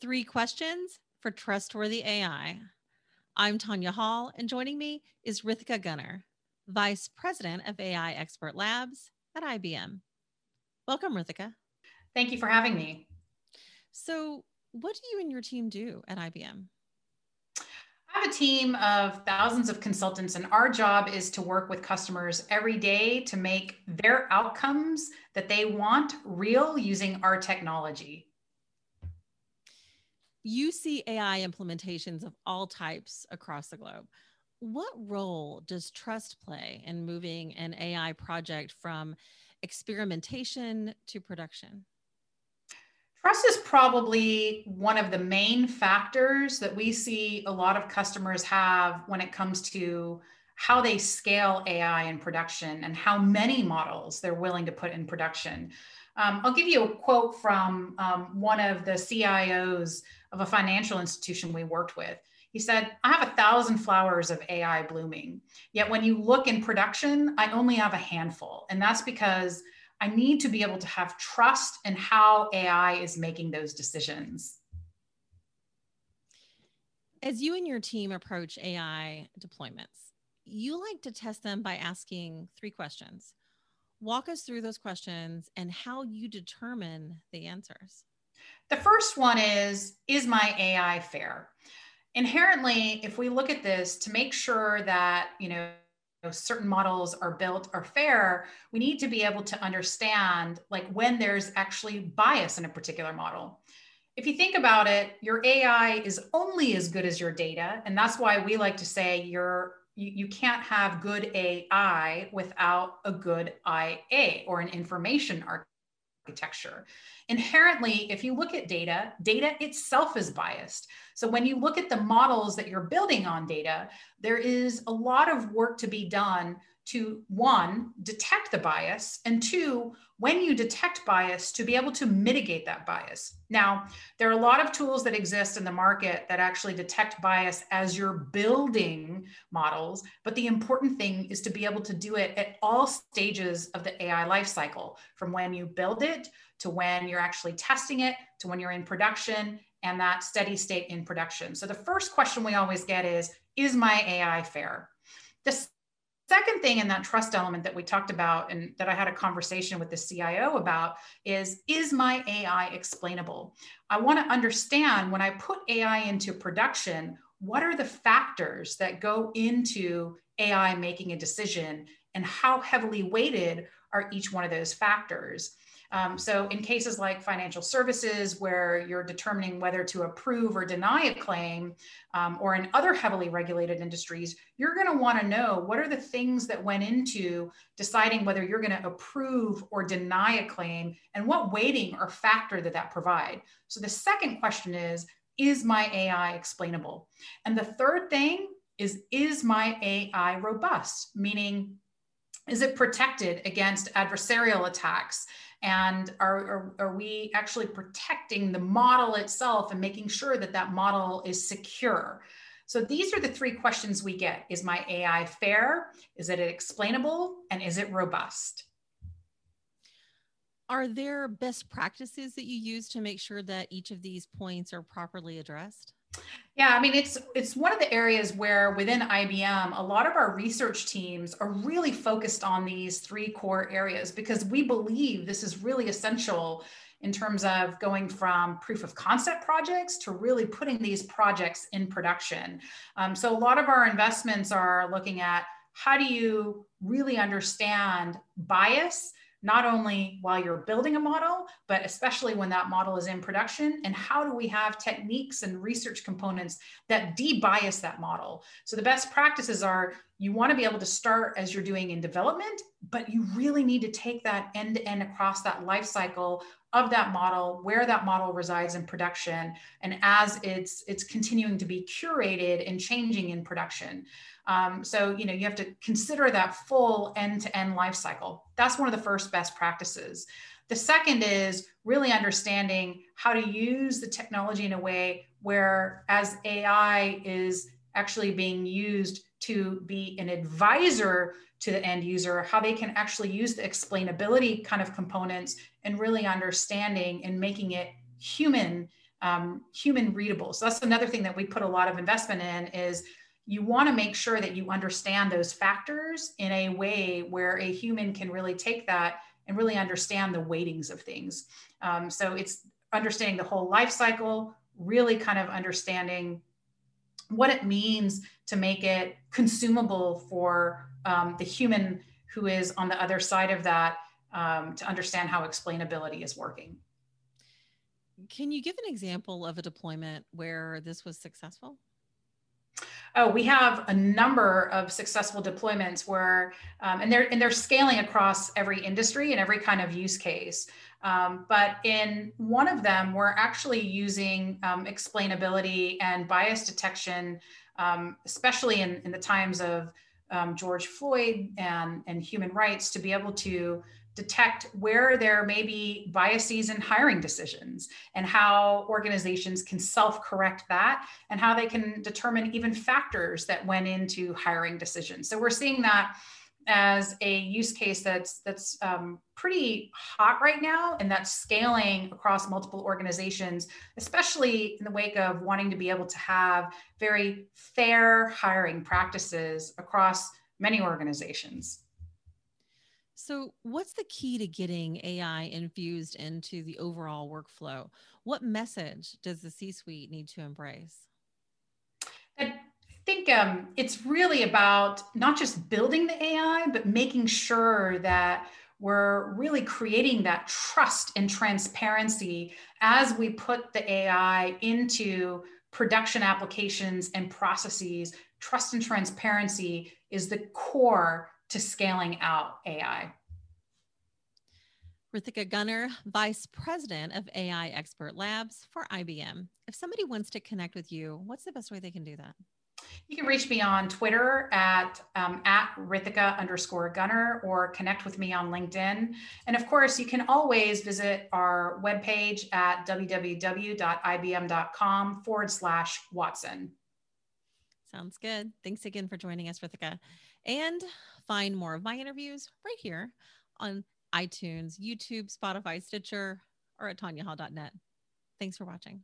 Three questions for trustworthy AI. I'm Tanya Hall, and joining me is Ritika Gunnar, Vice President of AI Expert Labs at IBM. Welcome, Ritika. Thank you for having me. So, what do you and your team do at IBM? I have a team of thousands of consultants, and our job is to work with customers every day to make their outcomes that they want real using our technology you see AI implementations of all types across the globe. What role does trust play in moving an AI project from experimentation to production? Trust is probably one of the main factors that we see a lot of customers have when it comes to how they scale AI in production and how many models they're willing to put in production. Um, I'll give you a quote from um, one of the CIOs of a financial institution we worked with. He said, I have a thousand flowers of AI blooming. Yet when you look in production, I only have a handful. And that's because I need to be able to have trust in how AI is making those decisions. As you and your team approach AI deployments, you like to test them by asking three questions walk us through those questions and how you determine the answers. The first one is Is my AI fair? Inherently, if we look at this to make sure that, you know, certain models are built are fair we need to be able to understand like when there's actually bias in a particular model if you think about it your ai is only as good as your data and that's why we like to say your you, you can't have good AI without a good IA or an information architecture. Inherently, if you look at data, data itself is biased. So when you look at the models that you're building on data, there is a lot of work to be done to one, detect the bias, and two, when you detect bias, to be able to mitigate that bias. Now, there are a lot of tools that exist in the market that actually detect bias as you're building models, but the important thing is to be able to do it at all stages of the AI lifecycle, from when you build it to when you're actually testing it to when you're in production and that steady state in production. So the first question we always get is, is my AI fair? The second thing in that trust element that we talked about and that I had a conversation with the CIO about is is my AI explainable? I want to understand when I put AI into production, what are the factors that go into AI making a decision and how heavily weighted are each one of those factors? Um, so, in cases like financial services, where you're determining whether to approve or deny a claim, um, or in other heavily regulated industries, you're going to want to know what are the things that went into deciding whether you're going to approve or deny a claim and what weighting or factor did that provide. So, the second question is Is my AI explainable? And the third thing is Is my AI robust? Meaning, is it protected against adversarial attacks? And are, are, are, we actually protecting the model itself and making sure that that model is secure? So these are the three questions we get. Is my AI fair? Is it explainable? And is it robust? Are there best practices that you use to make sure that each of these points are properly addressed? Yeah, I mean it's it's one of the areas where within IBM a lot of our research teams are really focused on these three core areas because we believe this is really essential in terms of going from proof of concept projects to really putting these projects in production. Um, so a lot of our investments are looking at how do you really understand bias not only while you're building a model, but especially when that model is in production. And how do we have techniques and research components that debias that model? So the best practices are you want to be able to start as you're doing in development, but you really need to take that end to end across that life cycle of that model, where that model resides in production, and as it's it's continuing to be curated and changing in production. Um, so, you know, you have to consider that full end-to-end life cycle. That's one of the first best practices. The second is really understanding how to use the technology in a way where as AI is actually being used to be an advisor to the end user, how they can actually use the explainability kind of components and really understanding and making it human um, human readable. So that's another thing that we put a lot of investment in is you want to make sure that you understand those factors in a way where a human can really take that and really understand the weightings of things. Um, so it's understanding the whole life cycle, really kind of understanding what it means to make it consumable for um, the human who is on the other side of that um, to understand how explainability is working. Can you give an example of a deployment where this was successful? Oh, we have a number of successful deployments where, um, and they're and they're scaling across every industry and every kind of use case. Um, but in one of them, we're actually using um, explainability and bias detection, um, especially in, in the times of um, George Floyd and, and human rights, to be able to detect where there may be biases in hiring decisions and how organizations can self correct that and how they can determine even factors that went into hiring decisions. So we're seeing that as a use case that's that's um, pretty hot right now and that's scaling across multiple organizations especially in the wake of wanting to be able to have very fair hiring practices across many organizations so, what's the key to getting AI infused into the overall workflow? What message does the C suite need to embrace? I think um, it's really about not just building the AI, but making sure that we're really creating that trust and transparency as we put the AI into production applications and processes. Trust and transparency is the core to scaling out AI. Ritika Gunnar, Vice President of AI Expert Labs for IBM. If somebody wants to connect with you, what's the best way they can do that? You can reach me on Twitter at um, at Ritika underscore Gunnar or connect with me on LinkedIn. And of course, you can always visit our webpage at www.ibm.com forward slash Watson. Sounds good. Thanks again for joining us, Ritika. And find more of my interviews right here on iTunes, YouTube, Spotify, Stitcher, or at tanyahall.net. Thanks for watching.